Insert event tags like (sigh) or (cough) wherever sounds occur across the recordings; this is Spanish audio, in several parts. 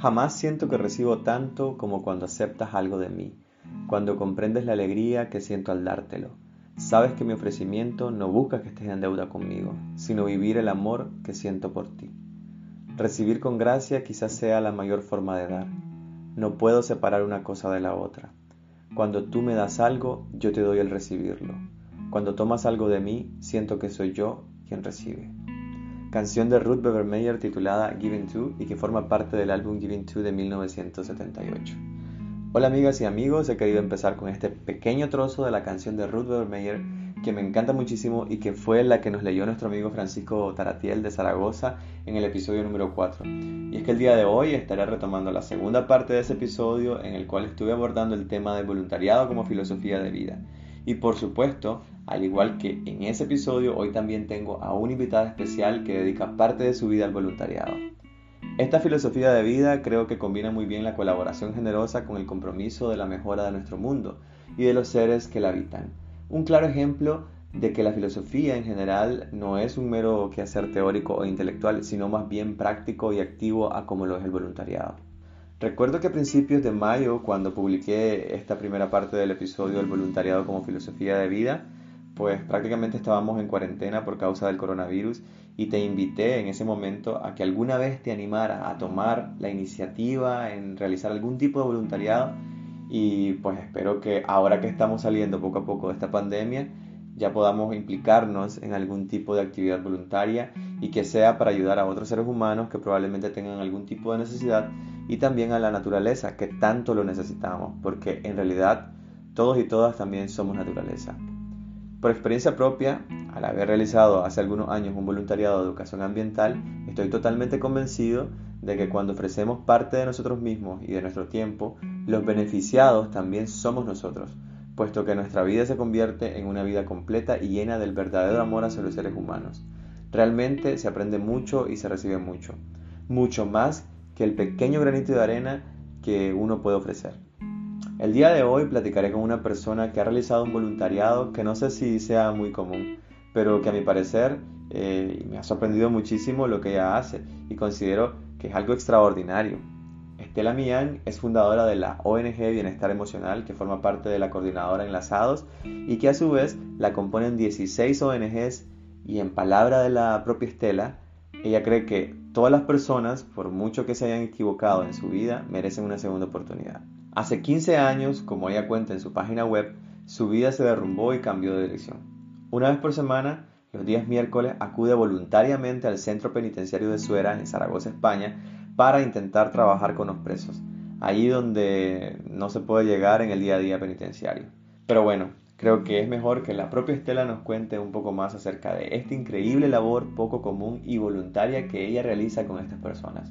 Jamás siento que recibo tanto como cuando aceptas algo de mí, cuando comprendes la alegría que siento al dártelo. Sabes que mi ofrecimiento no busca que estés en deuda conmigo, sino vivir el amor que siento por ti. Recibir con gracia quizás sea la mayor forma de dar. No puedo separar una cosa de la otra. Cuando tú me das algo, yo te doy el recibirlo. Cuando tomas algo de mí, siento que soy yo quien recibe canción de Ruth Bevermeyer titulada Giving To y que forma parte del álbum Giving To de 1978. Hola amigas y amigos, he querido empezar con este pequeño trozo de la canción de Ruth Bevermeyer que me encanta muchísimo y que fue la que nos leyó nuestro amigo Francisco Taratiel de Zaragoza en el episodio número 4. Y es que el día de hoy estaré retomando la segunda parte de ese episodio en el cual estuve abordando el tema del voluntariado como filosofía de vida. Y por supuesto, al igual que en ese episodio, hoy también tengo a un invitado especial que dedica parte de su vida al voluntariado. Esta filosofía de vida creo que combina muy bien la colaboración generosa con el compromiso de la mejora de nuestro mundo y de los seres que la habitan. Un claro ejemplo de que la filosofía en general no es un mero quehacer teórico o intelectual, sino más bien práctico y activo a como lo es el voluntariado. Recuerdo que a principios de mayo, cuando publiqué esta primera parte del episodio del voluntariado como filosofía de vida, pues prácticamente estábamos en cuarentena por causa del coronavirus y te invité en ese momento a que alguna vez te animara a tomar la iniciativa en realizar algún tipo de voluntariado y pues espero que ahora que estamos saliendo poco a poco de esta pandemia ya podamos implicarnos en algún tipo de actividad voluntaria y que sea para ayudar a otros seres humanos que probablemente tengan algún tipo de necesidad y también a la naturaleza, que tanto lo necesitamos, porque en realidad todos y todas también somos naturaleza. Por experiencia propia, al haber realizado hace algunos años un voluntariado de educación ambiental, estoy totalmente convencido de que cuando ofrecemos parte de nosotros mismos y de nuestro tiempo, los beneficiados también somos nosotros, puesto que nuestra vida se convierte en una vida completa y llena del verdadero amor hacia los seres humanos. Realmente se aprende mucho y se recibe mucho, mucho más el pequeño granito de arena que uno puede ofrecer. El día de hoy platicaré con una persona que ha realizado un voluntariado que no sé si sea muy común, pero que a mi parecer eh, me ha sorprendido muchísimo lo que ella hace y considero que es algo extraordinario. Estela Millán es fundadora de la ONG Bienestar Emocional que forma parte de la coordinadora Enlazados y que a su vez la componen 16 ONGs y en palabra de la propia Estela, ella cree que todas las personas, por mucho que se hayan equivocado en su vida, merecen una segunda oportunidad. Hace 15 años, como ella cuenta en su página web, su vida se derrumbó y cambió de dirección. Una vez por semana, los días miércoles, acude voluntariamente al centro penitenciario de Suera, en Zaragoza, España, para intentar trabajar con los presos, allí donde no se puede llegar en el día a día penitenciario. Pero bueno, Creo que es mejor que la propia Estela nos cuente un poco más acerca de esta increíble labor poco común y voluntaria que ella realiza con estas personas.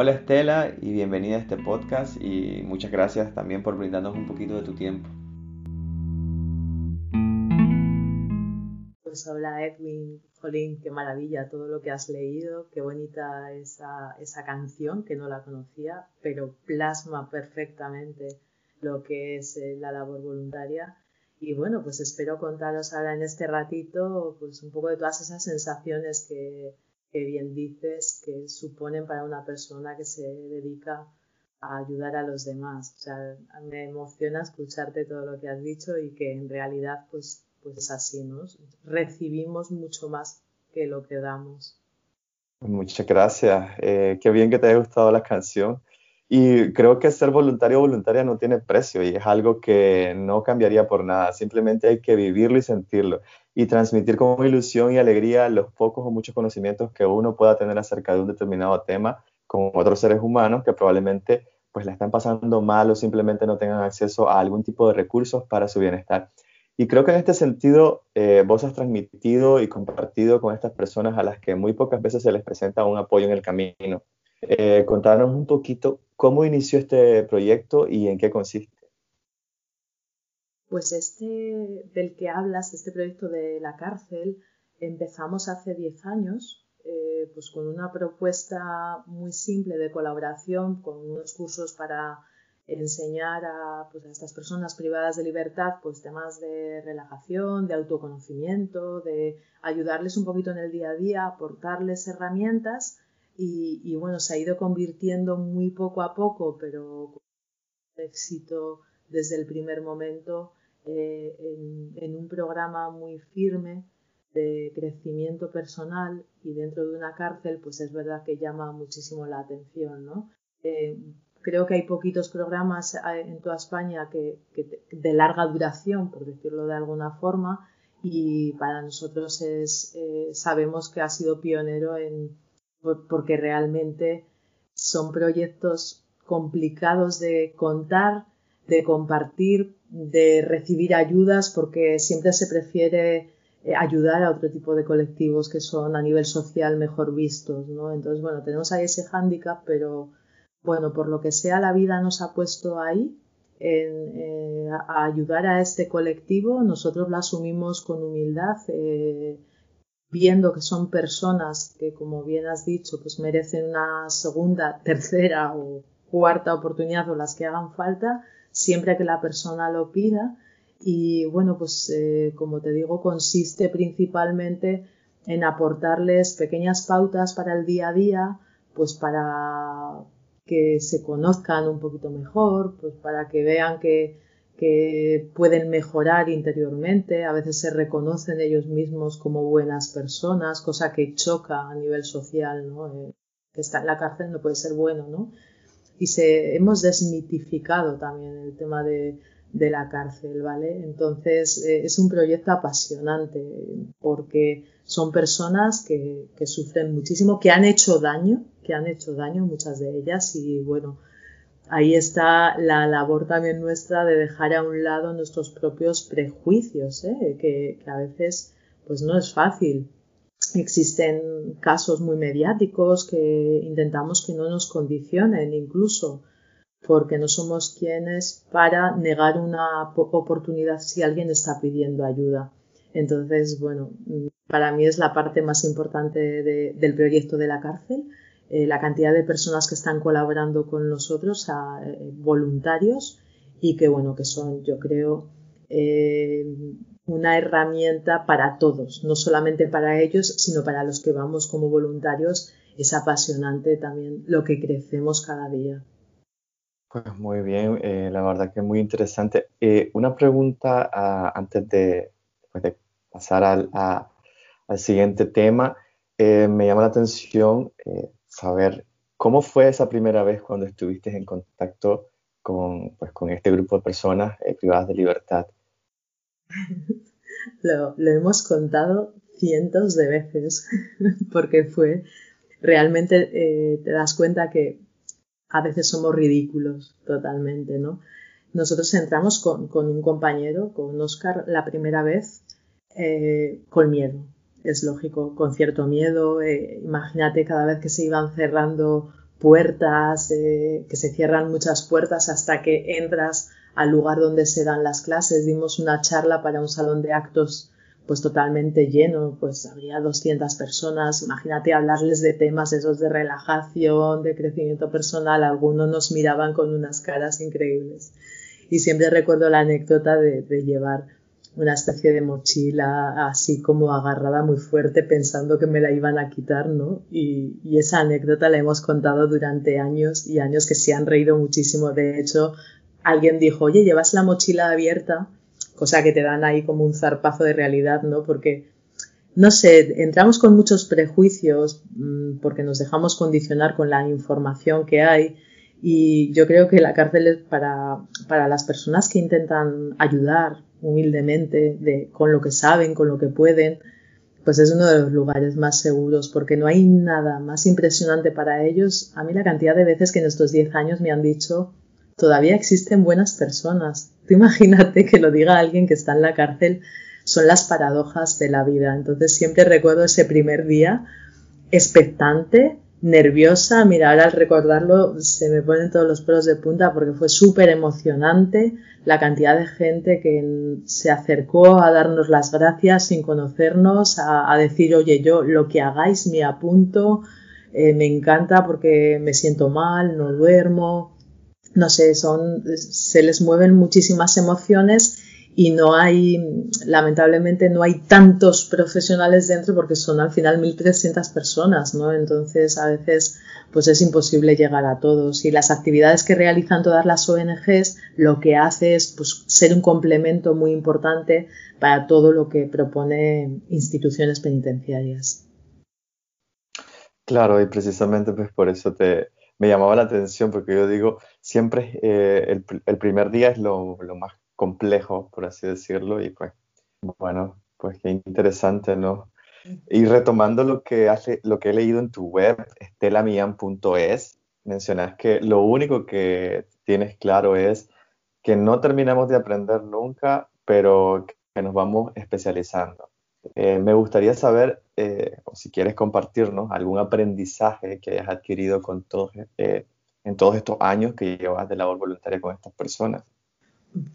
Hola Estela y bienvenida a este podcast y muchas gracias también por brindarnos un poquito de tu tiempo. Pues hola Edwin, Jolín, qué maravilla todo lo que has leído, qué bonita esa, esa canción que no la conocía, pero plasma perfectamente lo que es eh, la labor voluntaria y bueno, pues espero contaros ahora en este ratito pues un poco de todas esas sensaciones que, que bien dices que suponen para una persona que se dedica a ayudar a los demás. O sea, me emociona escucharte todo lo que has dicho y que en realidad pues, pues es así, ¿no? Recibimos mucho más que lo que damos. Muchas gracias. Eh, qué bien que te haya gustado la canción. Y creo que ser voluntario o voluntaria no tiene precio y es algo que no cambiaría por nada. Simplemente hay que vivirlo y sentirlo y transmitir con ilusión y alegría los pocos o muchos conocimientos que uno pueda tener acerca de un determinado tema con otros seres humanos que probablemente pues la están pasando mal o simplemente no tengan acceso a algún tipo de recursos para su bienestar. Y creo que en este sentido eh, vos has transmitido y compartido con estas personas a las que muy pocas veces se les presenta un apoyo en el camino. Eh, un poquito ¿Cómo inició este proyecto y en qué consiste? Pues este del que hablas, este proyecto de la cárcel, empezamos hace 10 años eh, pues con una propuesta muy simple de colaboración, con unos cursos para enseñar a, pues, a estas personas privadas de libertad pues temas de relajación, de autoconocimiento, de ayudarles un poquito en el día a día, aportarles herramientas y, bueno, se ha ido convirtiendo muy poco a poco, pero con éxito desde el primer momento eh, en, un programa muy firme de crecimiento personal y dentro de una cárcel, pues es verdad que llama muchísimo la atención, ¿no? Eh, creo que hay poquitos programas eh, en toda España que, de larga duración, por decirlo de alguna forma, y para nosotros es, sabemos que ha sido pionero en, porque realmente son proyectos complicados de contar, de compartir, de recibir ayudas, porque siempre se prefiere eh, ayudar a otro tipo de colectivos que son a nivel social mejor vistos, ¿no? Entonces, bueno, tenemos ahí ese hándicap, pero bueno, por lo que sea, la vida nos ha puesto ahí eh, a ayudar a este colectivo. Nosotros lo asumimos con humildad. Eh, viendo que son personas que, como bien has dicho, pues merecen una segunda, tercera o cuarta oportunidad o las que hagan falta, siempre que la persona lo pida. Y bueno, pues eh, como te digo, consiste principalmente en aportarles pequeñas pautas para el día a día, pues para que se conozcan un poquito mejor, pues para que vean que que pueden mejorar interiormente, a veces se reconocen ellos mismos como buenas personas, cosa que choca a nivel social, ¿no? Eh, que está en la cárcel no puede ser bueno, ¿no? Y se, hemos desmitificado también el tema de, de la cárcel, ¿vale? Entonces eh, es un proyecto apasionante porque son personas que, que sufren muchísimo, que han hecho daño, que han hecho daño muchas de ellas y bueno, ahí está la labor también nuestra de dejar a un lado nuestros propios prejuicios, ¿eh? que, a veces pues no es fácil. Existen casos muy mediáticos que intentamos que no nos condicionen incluso porque no somos quienes para negar una oportunidad si alguien está pidiendo ayuda. Entonces, bueno, para mí es la parte más importante del proyecto de la cárcel eh, la cantidad de personas que están colaborando con nosotros, a, eh, voluntarios, y que bueno, que son, yo creo, eh, una herramienta para todos, no solamente para ellos, sino para los que vamos como voluntarios. Es apasionante también lo que crecemos cada día. Pues muy bien, la verdad que muy interesante. una pregunta ah, antes de, pues de pasar al, al, siguiente tema. me llama la atención saber cómo fue esa primera vez cuando estuviste en contacto con, pues, con este grupo de personas eh, privadas de libertad. (laughs) lo, hemos contado cientos de veces (laughs) porque fue realmente eh, te das cuenta que a veces somos ridículos totalmente, ¿no? Nosotros entramos con, un compañero, con Oscar, la primera vez eh, con miedo, es lógico, con cierto miedo. Eh, imagínate cada vez que se iban cerrando puertas, eh, que se cierran muchas puertas hasta que entras al lugar donde se dan las clases. Dimos una charla para un salón de actos pues totalmente lleno, pues habría 200 personas. Imagínate hablarles de temas esos de relajación, de crecimiento personal. Algunos nos miraban con unas caras increíbles. Y siempre recuerdo la anécdota de llevar una especie de mochila así como agarrada muy fuerte pensando que me la iban a quitar, ¿no? Y, esa anécdota la hemos contado durante años y años que se han reído muchísimo. De hecho, alguien dijo, oye, llevas la mochila abierta, cosa que te dan ahí como un zarpazo de realidad, ¿no? Porque, no sé, entramos con muchos prejuicios mm, porque nos dejamos condicionar con la información que hay. Y yo creo que la cárcel es para, para las personas que intentan ayudar, humildemente, de, con lo que saben, con lo que pueden, pues es uno de los lugares más seguros, porque no hay nada más impresionante para ellos. A mí la cantidad de veces que en estos 10 años me han dicho, todavía existen buenas personas. (laughs) Tú imagínate que lo diga alguien que está en la cárcel, son las paradojas de la vida. Entonces siempre recuerdo ese primer día expectante, nerviosa. Mira, ahora al recordarlo se me ponen todos los pelos de punta porque fue súper emocionante la cantidad de gente que se acercó a darnos las gracias sin conocernos, a, decir, oye, yo lo que hagáis me apunto, eh, me encanta porque me siento mal, no duermo, no sé, son, se les mueven muchísimas emociones y no hay, lamentablemente, no hay tantos profesionales dentro porque son al final 1.300 personas, ¿no? Entonces, a veces, pues es imposible llegar a todos. Y las actividades que realizan todas las ONGs lo que hace es pues, ser un complemento muy importante para todo lo que propone instituciones penitenciarias. Claro, y precisamente pues por eso te, me llamaba la atención, porque yo digo, siempre eh, el, primer día es lo más complejo, por así decirlo, y pues, bueno, pues qué interesante, ¿no? Y retomando lo que, hace, lo que he leído en tu web, estelamian.es, mencionas que lo único que tienes claro es que no terminamos de aprender nunca, pero que nos vamos especializando. Eh, me gustaría saber, eh, o si quieres compartirnos, algún aprendizaje que hayas adquirido con todos, eh, en todos estos años que llevas de labor voluntaria con estas personas.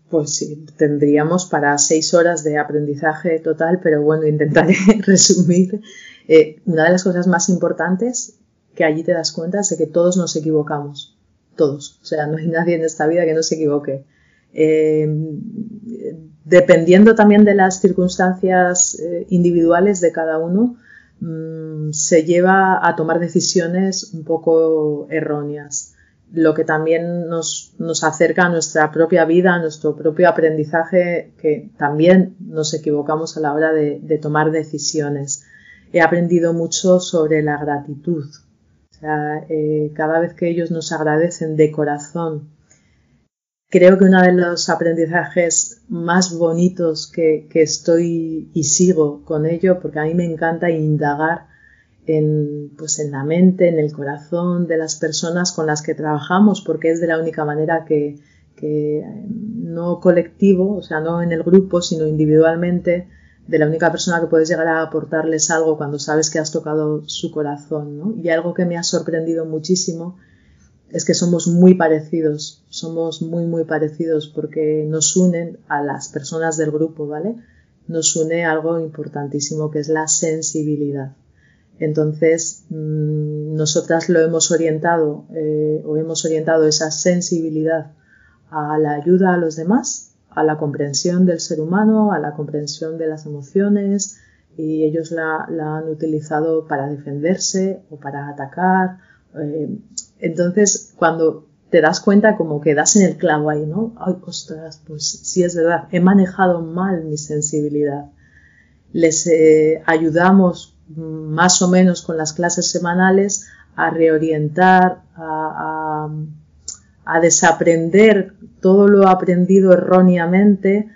Pues sí, tendríamos para seis horas de aprendizaje total, pero bueno, intentaré (laughs) resumir. Eh, una de las cosas más importantes que allí te das cuenta es de que todos nos equivocamos, todos. O sea, no hay nadie en esta vida que no se equivoque. Eh, dependiendo también de las circunstancias eh, individuales de cada uno, mm, se lleva a tomar decisiones un poco erróneas lo que también nos, acerca a nuestra propia vida, a nuestro propio aprendizaje, que también nos equivocamos a la hora de, tomar decisiones. He aprendido mucho sobre la gratitud. Eh, cada vez que ellos nos agradecen de corazón, creo que uno de los aprendizajes más bonitos que, que estoy y sigo con ello, porque a mí me encanta indagar en, pues en la mente, en el corazón de las personas con las que trabajamos, porque es de la única manera que, que no colectivo, o sea, no en el grupo, sino individualmente, de la única persona que puedes llegar a aportarles algo cuando sabes que has tocado su corazón. ¿no? Y algo que me ha sorprendido muchísimo es que somos muy parecidos, somos muy, muy parecidos porque nos unen a las personas del grupo, ¿vale? Nos une algo importantísimo que es la sensibilidad. Entonces, mm, nosotras lo hemos orientado eh, o hemos orientado esa sensibilidad a la ayuda a los demás, a la comprensión del ser humano, a la comprensión de las emociones y ellos la, han utilizado para defenderse o para atacar. Eh, entonces, cuando te das cuenta como que das en el clavo ahí, ¿no? Ay, ostras, pues sí es verdad, he manejado mal mi sensibilidad. Les eh, ayudamos más o menos con las clases semanales a reorientar, a, desaprender todo lo aprendido erróneamente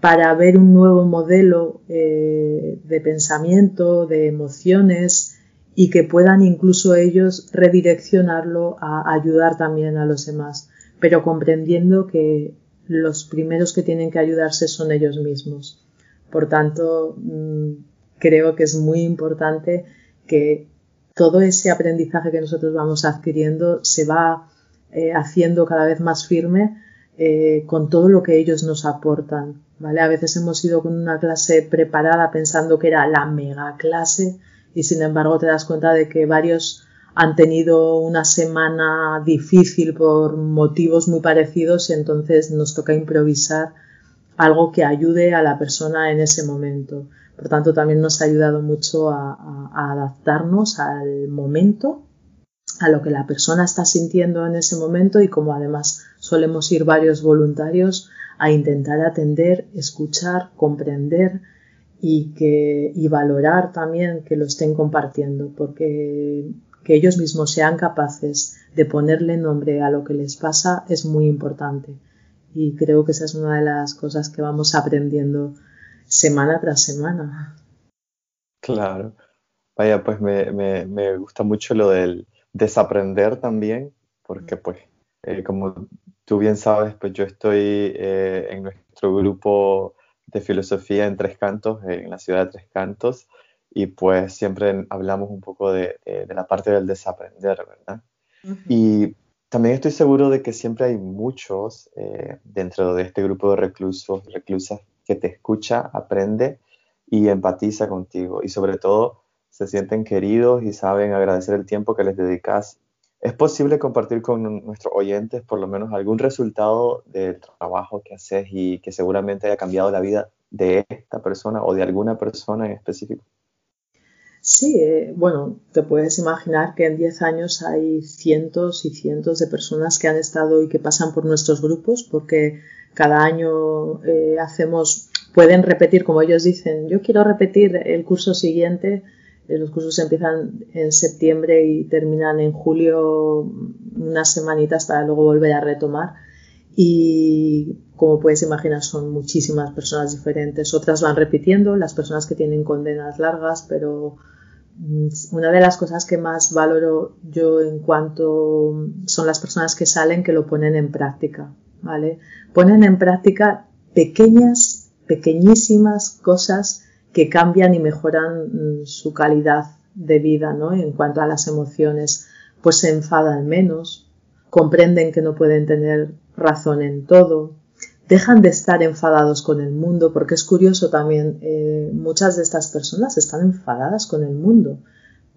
para ver un nuevo modelo eh, de pensamiento, de emociones y que puedan incluso ellos redireccionarlo a ayudar también a los demás, pero comprendiendo que los primeros que tienen que ayudarse son ellos mismos. Por tanto, mm, creo que es muy importante que todo ese aprendizaje que nosotros vamos adquiriendo se va eh, haciendo cada vez más firme eh, con todo lo que ellos nos aportan. ¿vale? A veces hemos ido con una clase preparada pensando que era la mega clase y sin embargo te das cuenta de que varios han tenido una semana difícil por motivos muy parecidos y entonces nos toca improvisar algo que ayude a la persona en ese momento. Por tanto, también nos ha ayudado mucho a, adaptarnos al momento, a lo que la persona está sintiendo en ese momento y como además solemos ir varios voluntarios a intentar atender, escuchar, comprender y, que, y valorar también que lo estén compartiendo, porque que ellos mismos sean capaces de ponerle nombre a lo que les pasa es muy importante. Y creo que esa es una de las cosas que vamos aprendiendo semana tras semana. Claro. Vaya, pues me, me, me gusta mucho lo del desaprender también, porque pues, eh, como tú bien sabes, pues yo estoy eh, en nuestro grupo de filosofía en Tres Cantos, en la ciudad de Tres Cantos, y pues siempre hablamos un poco de, de, la parte del desaprender, ¿verdad? Y también estoy seguro de que siempre hay muchos eh, dentro de este grupo de reclusos, reclusas, que te escucha, aprende y empatiza contigo y sobre todo se sienten queridos y saben agradecer el tiempo que les dedicas ¿Es posible compartir con nuestros oyentes por lo menos algún resultado del trabajo que haces y que seguramente haya cambiado la vida de esta persona o de alguna persona en específico? Sí, eh, bueno, te puedes imaginar que en 10 años hay cientos y cientos de personas que han estado y que pasan por nuestros grupos porque cada año eh, hacemos, pueden repetir, como ellos dicen, yo quiero repetir el curso siguiente los cursos empiezan en septiembre y terminan en julio unas semanitas para luego volver a retomar. Y como puedes imaginar son muchísimas personas diferentes. Otras van repitiendo, las personas que tienen condenas largas, pero una de las cosas que más valoro yo en cuanto son las personas que salen que lo ponen en práctica, ¿vale? Ponen en práctica pequeñas, pequeñísimas cosas que cambian y mejoran mm, su calidad de vida, ¿no? En cuanto a las emociones, pues se enfadan menos, comprenden que no pueden tener razón en todo, dejan de estar enfadados con el mundo, porque es curioso también, eh, muchas de estas personas están enfadadas con el mundo,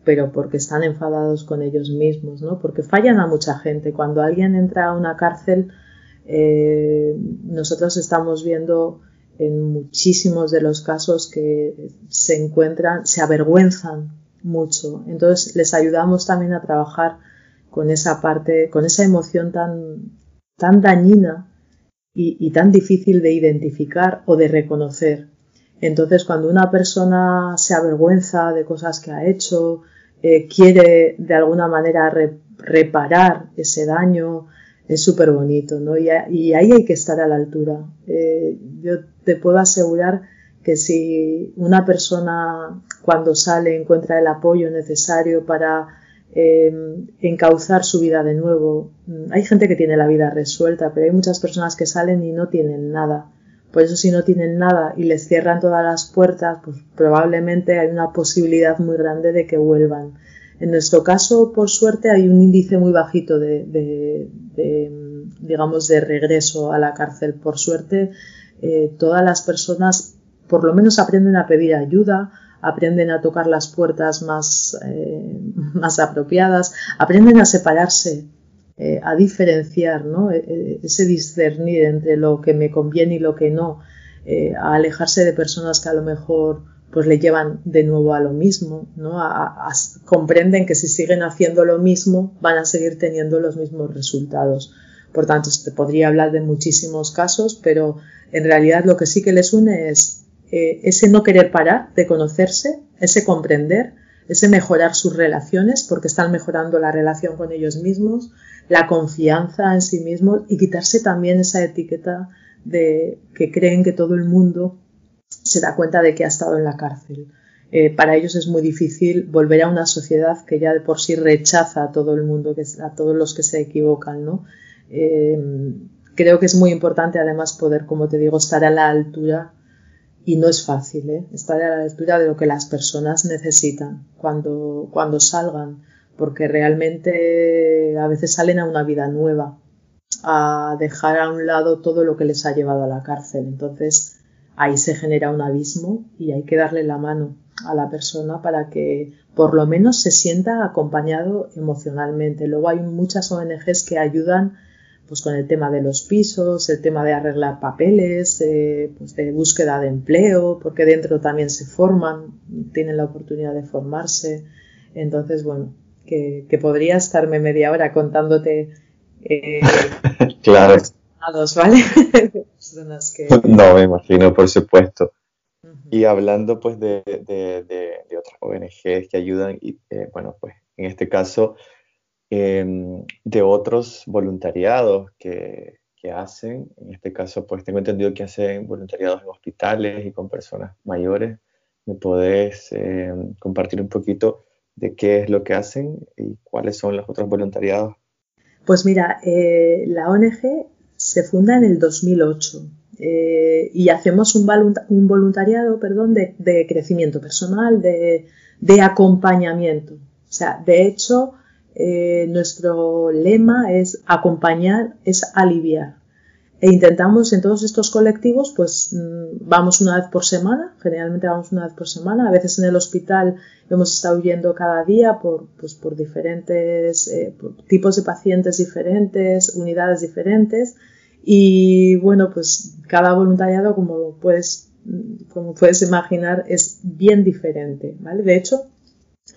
pero porque están enfadados con ellos mismos, ¿no? Porque fallan a mucha gente. Cuando alguien entra a una cárcel, eh, nosotros estamos viendo en muchísimos de los casos que se encuentran, se avergüenzan mucho. Entonces les ayudamos también a trabajar con esa parte, con esa emoción tan, tan dañina y, tan difícil de identificar o de reconocer. Entonces cuando una persona se avergüenza de cosas que ha hecho, eh, quiere de alguna manera reparar ese daño, es súper bonito, ¿no? Y, ahí hay que estar a la altura. Eh, yo te puedo asegurar que si una persona cuando sale encuentra el apoyo necesario para em, encauzar su vida de nuevo, mm, hay gente que tiene la vida resuelta, pero hay muchas personas que salen y no tienen nada. Por eso si no tienen nada y les cierran todas las puertas, pues probablemente hay una posibilidad muy grande de que vuelvan. En nuestro caso, por suerte, hay un índice muy bajito de, digamos, de regreso a la cárcel. Por suerte, eh, todas las personas por lo menos aprenden a pedir ayuda, aprenden a tocar las puertas más, eh, (laughs) más apropiadas, aprenden a separarse, eh, a diferenciar, ¿no? E, e, ese discernir entre lo que me conviene y lo que no, a alejarse de personas que a lo mejor pues le llevan de nuevo a lo mismo, ¿no? comprenden que si siguen haciendo lo mismo van a seguir teniendo los mismos resultados. Por tanto, te podría hablar de muchísimos casos, pero en realidad lo que sí que les une es eh, ese no querer parar de conocerse, ese comprender, ese mejorar sus relaciones, porque están mejorando la relación con ellos mismos, la confianza en sí mismos y quitarse también esa etiqueta de que creen que todo el mundo se da cuenta de que ha estado en la cárcel. Eh, para ellos es muy difícil volver a una sociedad que ya de por sí rechaza a todo el mundo, a todos los que se equivocan, ¿no? Eh, creo que es muy importante además poder, como te digo, estar a la altura y no es fácil, ¿eh? estar a la altura de lo que las personas necesitan cuando, cuando salgan, porque realmente a veces salen a una vida nueva, a dejar a un lado todo lo que les ha llevado a la cárcel. Entonces, ahí se genera un abismo y hay que darle la mano a la persona para que por lo menos se sienta acompañado emocionalmente. Luego hay muchas ONGs que ayudan pues con el tema de los pisos, el tema de arreglar papeles, eh, pues de búsqueda de empleo, porque dentro también se forman, tienen la oportunidad de formarse. Entonces, bueno, que, podría estarme media hora contándote eh, (laughs) claro. ¿vale? (laughs) (laughs) No, me imagino, por supuesto. Y hablando pues de, otras ONGs que ayudan, y eh, bueno, pues en este caso em, de otros voluntariados que, hacen, en este caso pues tengo entendido que hacen voluntariados en hospitales y con personas mayores. ¿Me podés em, compartir un poquito de qué es lo que hacen y cuáles son los otros voluntariados? Pues mira, eh, la ONG se funda en el 2008 eh, y hacemos un, voluntariado perdón, de, crecimiento personal, de, acompañamiento. O sea, de hecho, eh, nuestro lema es acompañar es aliviar. e intentamos en todos estos colectivos, pues mm, vamos una vez por semana, generalmente vamos una vez por semana, a veces en el hospital hemos estado yendo cada día por, pues, por diferentes eh, tipos de pacientes diferentes, unidades diferentes y bueno, pues cada voluntariado, como puedes, como puedes imaginar, es bien diferente, ¿vale? De hecho,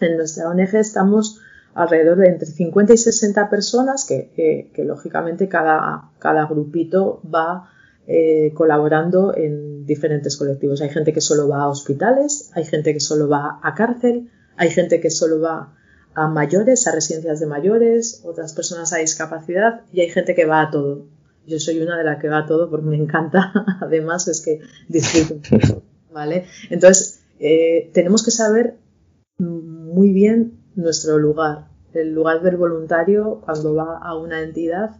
en nuestra ONG estamos alrededor de entre 50 y 60 personas que, lógicamente cada, cada, grupito va eh, colaborando en diferentes colectivos. Hay gente que solo va a hospitales, hay gente que solo va a cárcel, hay gente que solo va a mayores, a residencias de mayores, otras personas a discapacidad y hay gente que va a todo. Yo soy una de las que va a todo porque me encanta, (laughs) además es que disfruto. (laughs) ¿Vale? Entonces, eh, tenemos que saber muy bien nuestro lugar. El lugar del voluntario cuando va a una entidad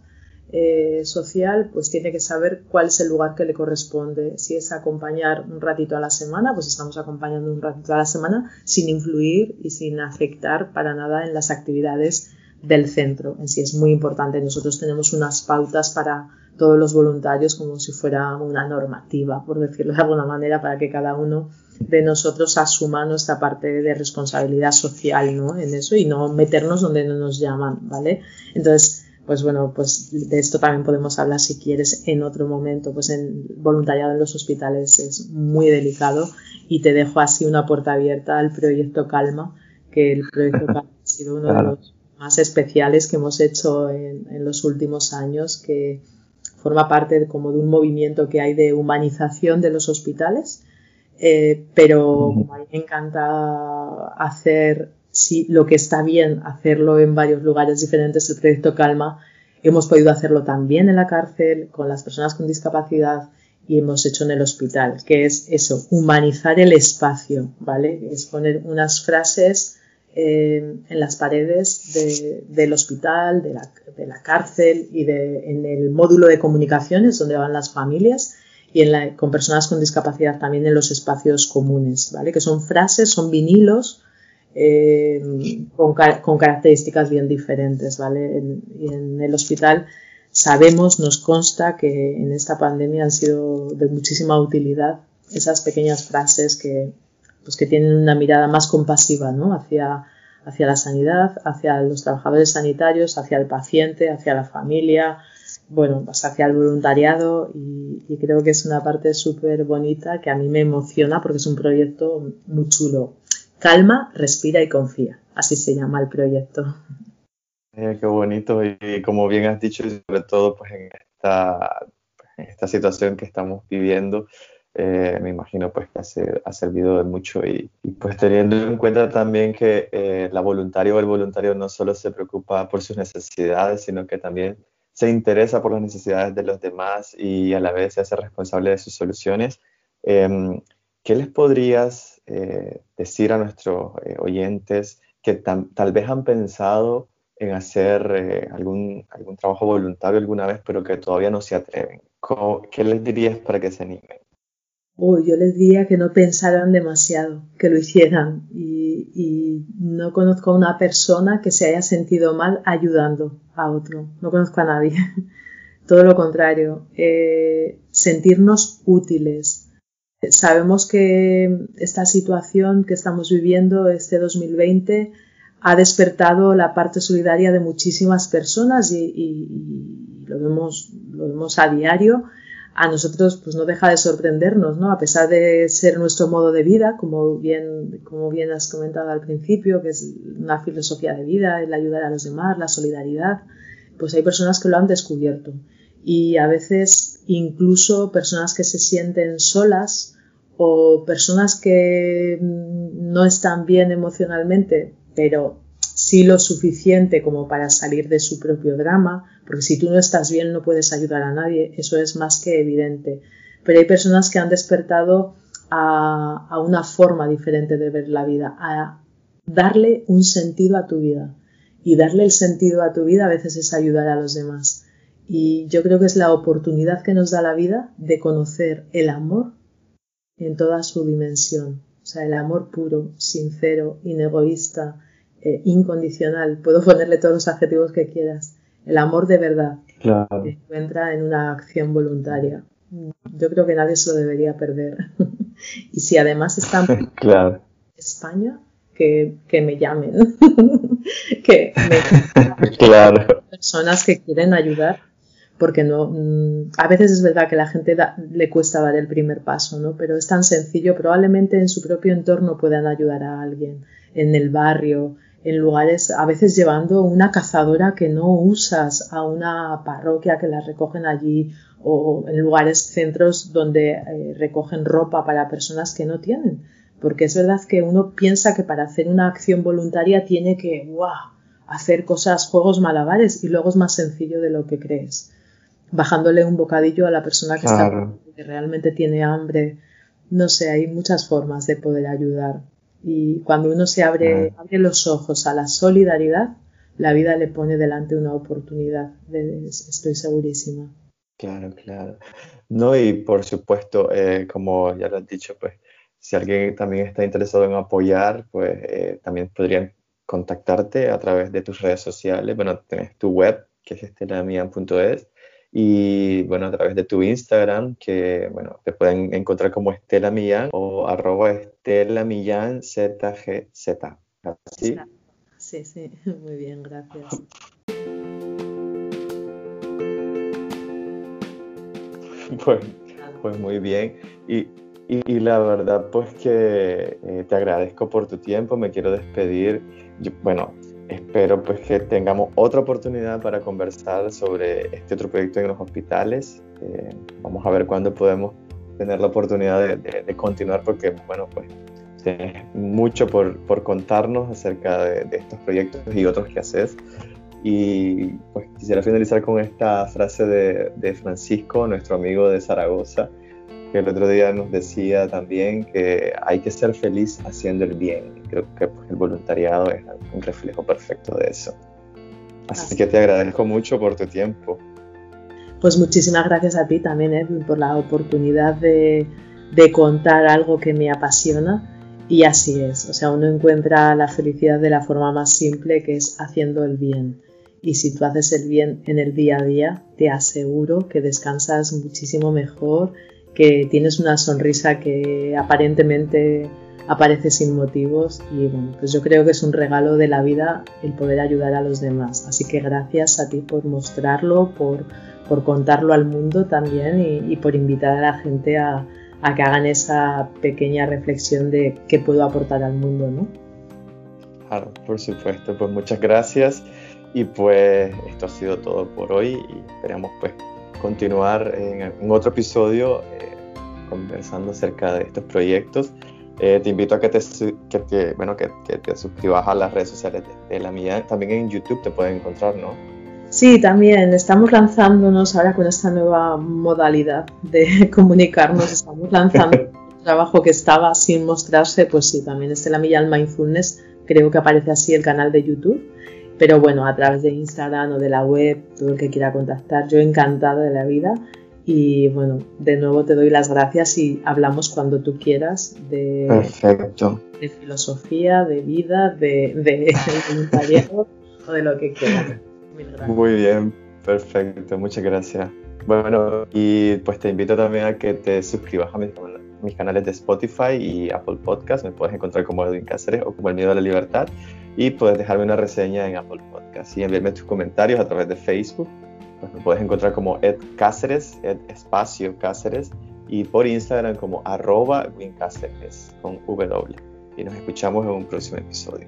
eh, social, pues tiene que saber cuál es el lugar que le corresponde. Si es acompañar un ratito a la semana, pues estamos acompañando un ratito a la semana sin influir y sin afectar para nada en las actividades del centro. En sí es muy importante. Nosotros tenemos unas pautas para todos los voluntarios como si fuera una normativa, por decirlo de alguna manera, para que cada uno de nosotros asuma nuestra parte de responsabilidad social, ¿no? En eso y no meternos donde no nos llaman, ¿vale? Entonces, pues bueno, pues de esto también podemos hablar si quieres en otro momento, pues en voluntariado en los hospitales es muy delicado y te dejo así una puerta abierta al proyecto Calma, que el proyecto (laughs) Calma ha sido uno de los más especiales que hemos hecho en, en los últimos años, que forma parte como de un movimiento que hay de humanización de los hospitales eh, pero como a mí me encanta hacer si lo que está bien, hacerlo en varios lugares diferentes, el proyecto Calma, hemos podido hacerlo también en la cárcel, con las personas con discapacidad y hemos hecho en el hospital, que es eso, humanizar el espacio, ¿vale? Es poner unas frases eh, en las paredes del hospital, de la, de la cárcel y de, en el módulo de comunicaciones donde van las familias y con personas con discapacidad también en los espacios comunes, ¿vale? Que son frases, son vinilos eh, con, características bien diferentes, ¿vale? y en el hospital sabemos, nos consta que en esta pandemia han sido de muchísima utilidad esas pequeñas frases que, pues que tienen una mirada más compasiva, ¿no? Hacia, hacia la sanidad, hacia los trabajadores sanitarios, hacia el paciente, hacia la familia, bueno, pues hacia el voluntariado y, creo que es una parte súper bonita que a mí me emociona porque es un proyecto muy chulo. Calma, respira y confía. Así se llama el proyecto. Qué bonito y como bien has dicho, sobre todo pues en esta, esta situación que estamos viviendo, eh, me imagino pues que ha, servido de mucho y, pues teniendo en cuenta también que eh, la voluntaria o el voluntario no solo se preocupa por sus necesidades, sino que también se interesa por las necesidades de los demás y a la vez se hace responsable de sus soluciones. Em, ¿Qué les podrías eh, decir a nuestros eh, oyentes que tal vez han pensado en hacer eh, algún, algún trabajo voluntario alguna vez, pero que todavía no se atreven? ¿Qué les dirías para que se animen? Yo les diría que no pensaran demasiado, que lo hicieran. Y, no conozco a una persona que se haya sentido mal ayudando a otro. No conozco a nadie. (laughs) Todo lo contrario. Eh, sentirnos útiles. Sabemos que esta situación que estamos viviendo este 2020 ha despertado la parte solidaria de muchísimas personas y, y lo, vemos, lo vemos a diario a nosotros pues no deja de sorprendernos, ¿no? A pesar de ser nuestro modo de vida, como bien, como bien has comentado al principio, que es una filosofía de vida, el ayudar a los demás, la solidaridad, pues hay personas que lo han descubierto. Y a veces incluso personas que se sienten solas o personas que no están bien emocionalmente, pero sí lo suficiente como para salir de su propio drama, porque si tú no estás bien no puedes ayudar a nadie, eso es más que evidente. Pero hay personas que han despertado a, una forma diferente de ver la vida, a darle un sentido a tu vida. Y darle el sentido a tu vida a veces es ayudar a los demás. Y yo creo que es la oportunidad que nos da la vida de conocer el amor en toda su dimensión. O sea, el amor puro, sincero, inegoísta, eh, incondicional. Puedo ponerle todos los adjetivos que quieras El amor de verdad claro. se encuentra en una acción voluntaria. Yo creo que nadie se lo debería perder. (laughs) y si además están (laughs) claro. en España, que, que me llamen. (laughs) que me claro. personas que quieren ayudar porque no mm, a veces es verdad que la gente le cuesta dar el primer paso, ¿no? Pero es tan sencillo, probablemente en su propio entorno puedan ayudar a alguien, en el barrio, en lugares, a veces llevando una cazadora que no usas a una parroquia que la recogen allí o en lugares, centros donde eh, recogen ropa para personas que no tienen. Porque es verdad que uno piensa que para hacer una acción voluntaria tiene que, wow, hacer cosas, juegos malabares y luego es más sencillo de lo que crees bajándole un bocadillo a la persona que, está, que realmente tiene hambre. No sé, hay muchas formas de poder ayudar. Y cuando uno se abre, abre los ojos a la solidaridad, la vida le pone delante una oportunidad, estoy segurísima. Claro, claro. No, y por supuesto, eh, como ya lo has dicho, pues si alguien también está interesado en apoyar, pues eh, también podrían contactarte a través de tus redes sociales. Bueno, tienes tu web, que es estelamian.es, y bueno, a través de tu Instagram, que bueno, te pueden encontrar como Estela Millán o arroba Estela Millán ZGZ. ¿Así? Sí, sí, (laughs) muy bien, gracias. (laughs) Pues, pues muy bien. Y, y, la verdad, pues que eh, te agradezco por tu tiempo, me quiero despedir. bueno, espero pues que tengamos otra oportunidad para conversar sobre este otro proyecto en los hospitales. Eh, vamos a ver cuándo podemos tener la oportunidad de, continuar porque, bueno, pues tienes mucho por, por contarnos acerca de, estos proyectos y otros que haces. Y pues quisiera finalizar con esta frase de, de Francisco, nuestro amigo de Zaragoza, el otro día nos decía también que hay que ser feliz haciendo el bien. Creo que pues, el voluntariado es un reflejo perfecto de eso. Así, que te agradezco mucho por tu tiempo. Pues muchísimas gracias a ti también, Edwin, por la oportunidad de, de contar algo que me apasiona. Y así es, o sea, uno encuentra la felicidad de la forma más simple que es haciendo el bien. Y si tú haces el bien en el día a día, te aseguro que descansas muchísimo mejor que tienes una sonrisa que aparentemente aparece sin motivos y bueno, pues yo creo que es un regalo de la vida el poder ayudar a los demás. Así que gracias a ti por mostrarlo, por, por contarlo al mundo también y, por invitar a la gente a, a, que hagan esa pequeña reflexión de qué puedo aportar al mundo, ¿no? Claro, por supuesto, pues muchas gracias y pues esto ha sido todo por hoy y esperamos pues continuar en, otro episodio eh, conversando acerca de estos proyectos. Eh, te invito a que te, que, bueno, que, te suscribas a las redes sociales de, la mía. También en YouTube te pueden encontrar, ¿no? Sí, también estamos lanzándonos ahora con esta nueva modalidad de (laughs) comunicarnos. Estamos lanzando (laughs) un trabajo que estaba sin mostrarse, pues sí, también es de la Millán Mindfulness. Creo que aparece así el canal de YouTube pero bueno, a través de Instagram o de la web, todo el que quiera contactar, yo encantada de la vida. Y bueno, de nuevo te doy las gracias y hablamos cuando tú quieras de, Perfecto. de filosofía, de vida, de, de (laughs) voluntariado o de lo que quieras. Muy bien, perfecto, muchas gracias. Bueno, y pues te invito también a que te suscribas a mis, mis canales de Spotify y Apple Podcast. Me puedes encontrar como Edwin Cáceres o como El Miedo a la Libertad y puedes dejarme una reseña en Apple Podcast y enviarme tus comentarios a través de Facebook. Pues me puedes encontrar como Ed Cáceres, Ed Espacio Cáceres y por Instagram como arroba Cáceres con W. Y nos escuchamos en un próximo episodio.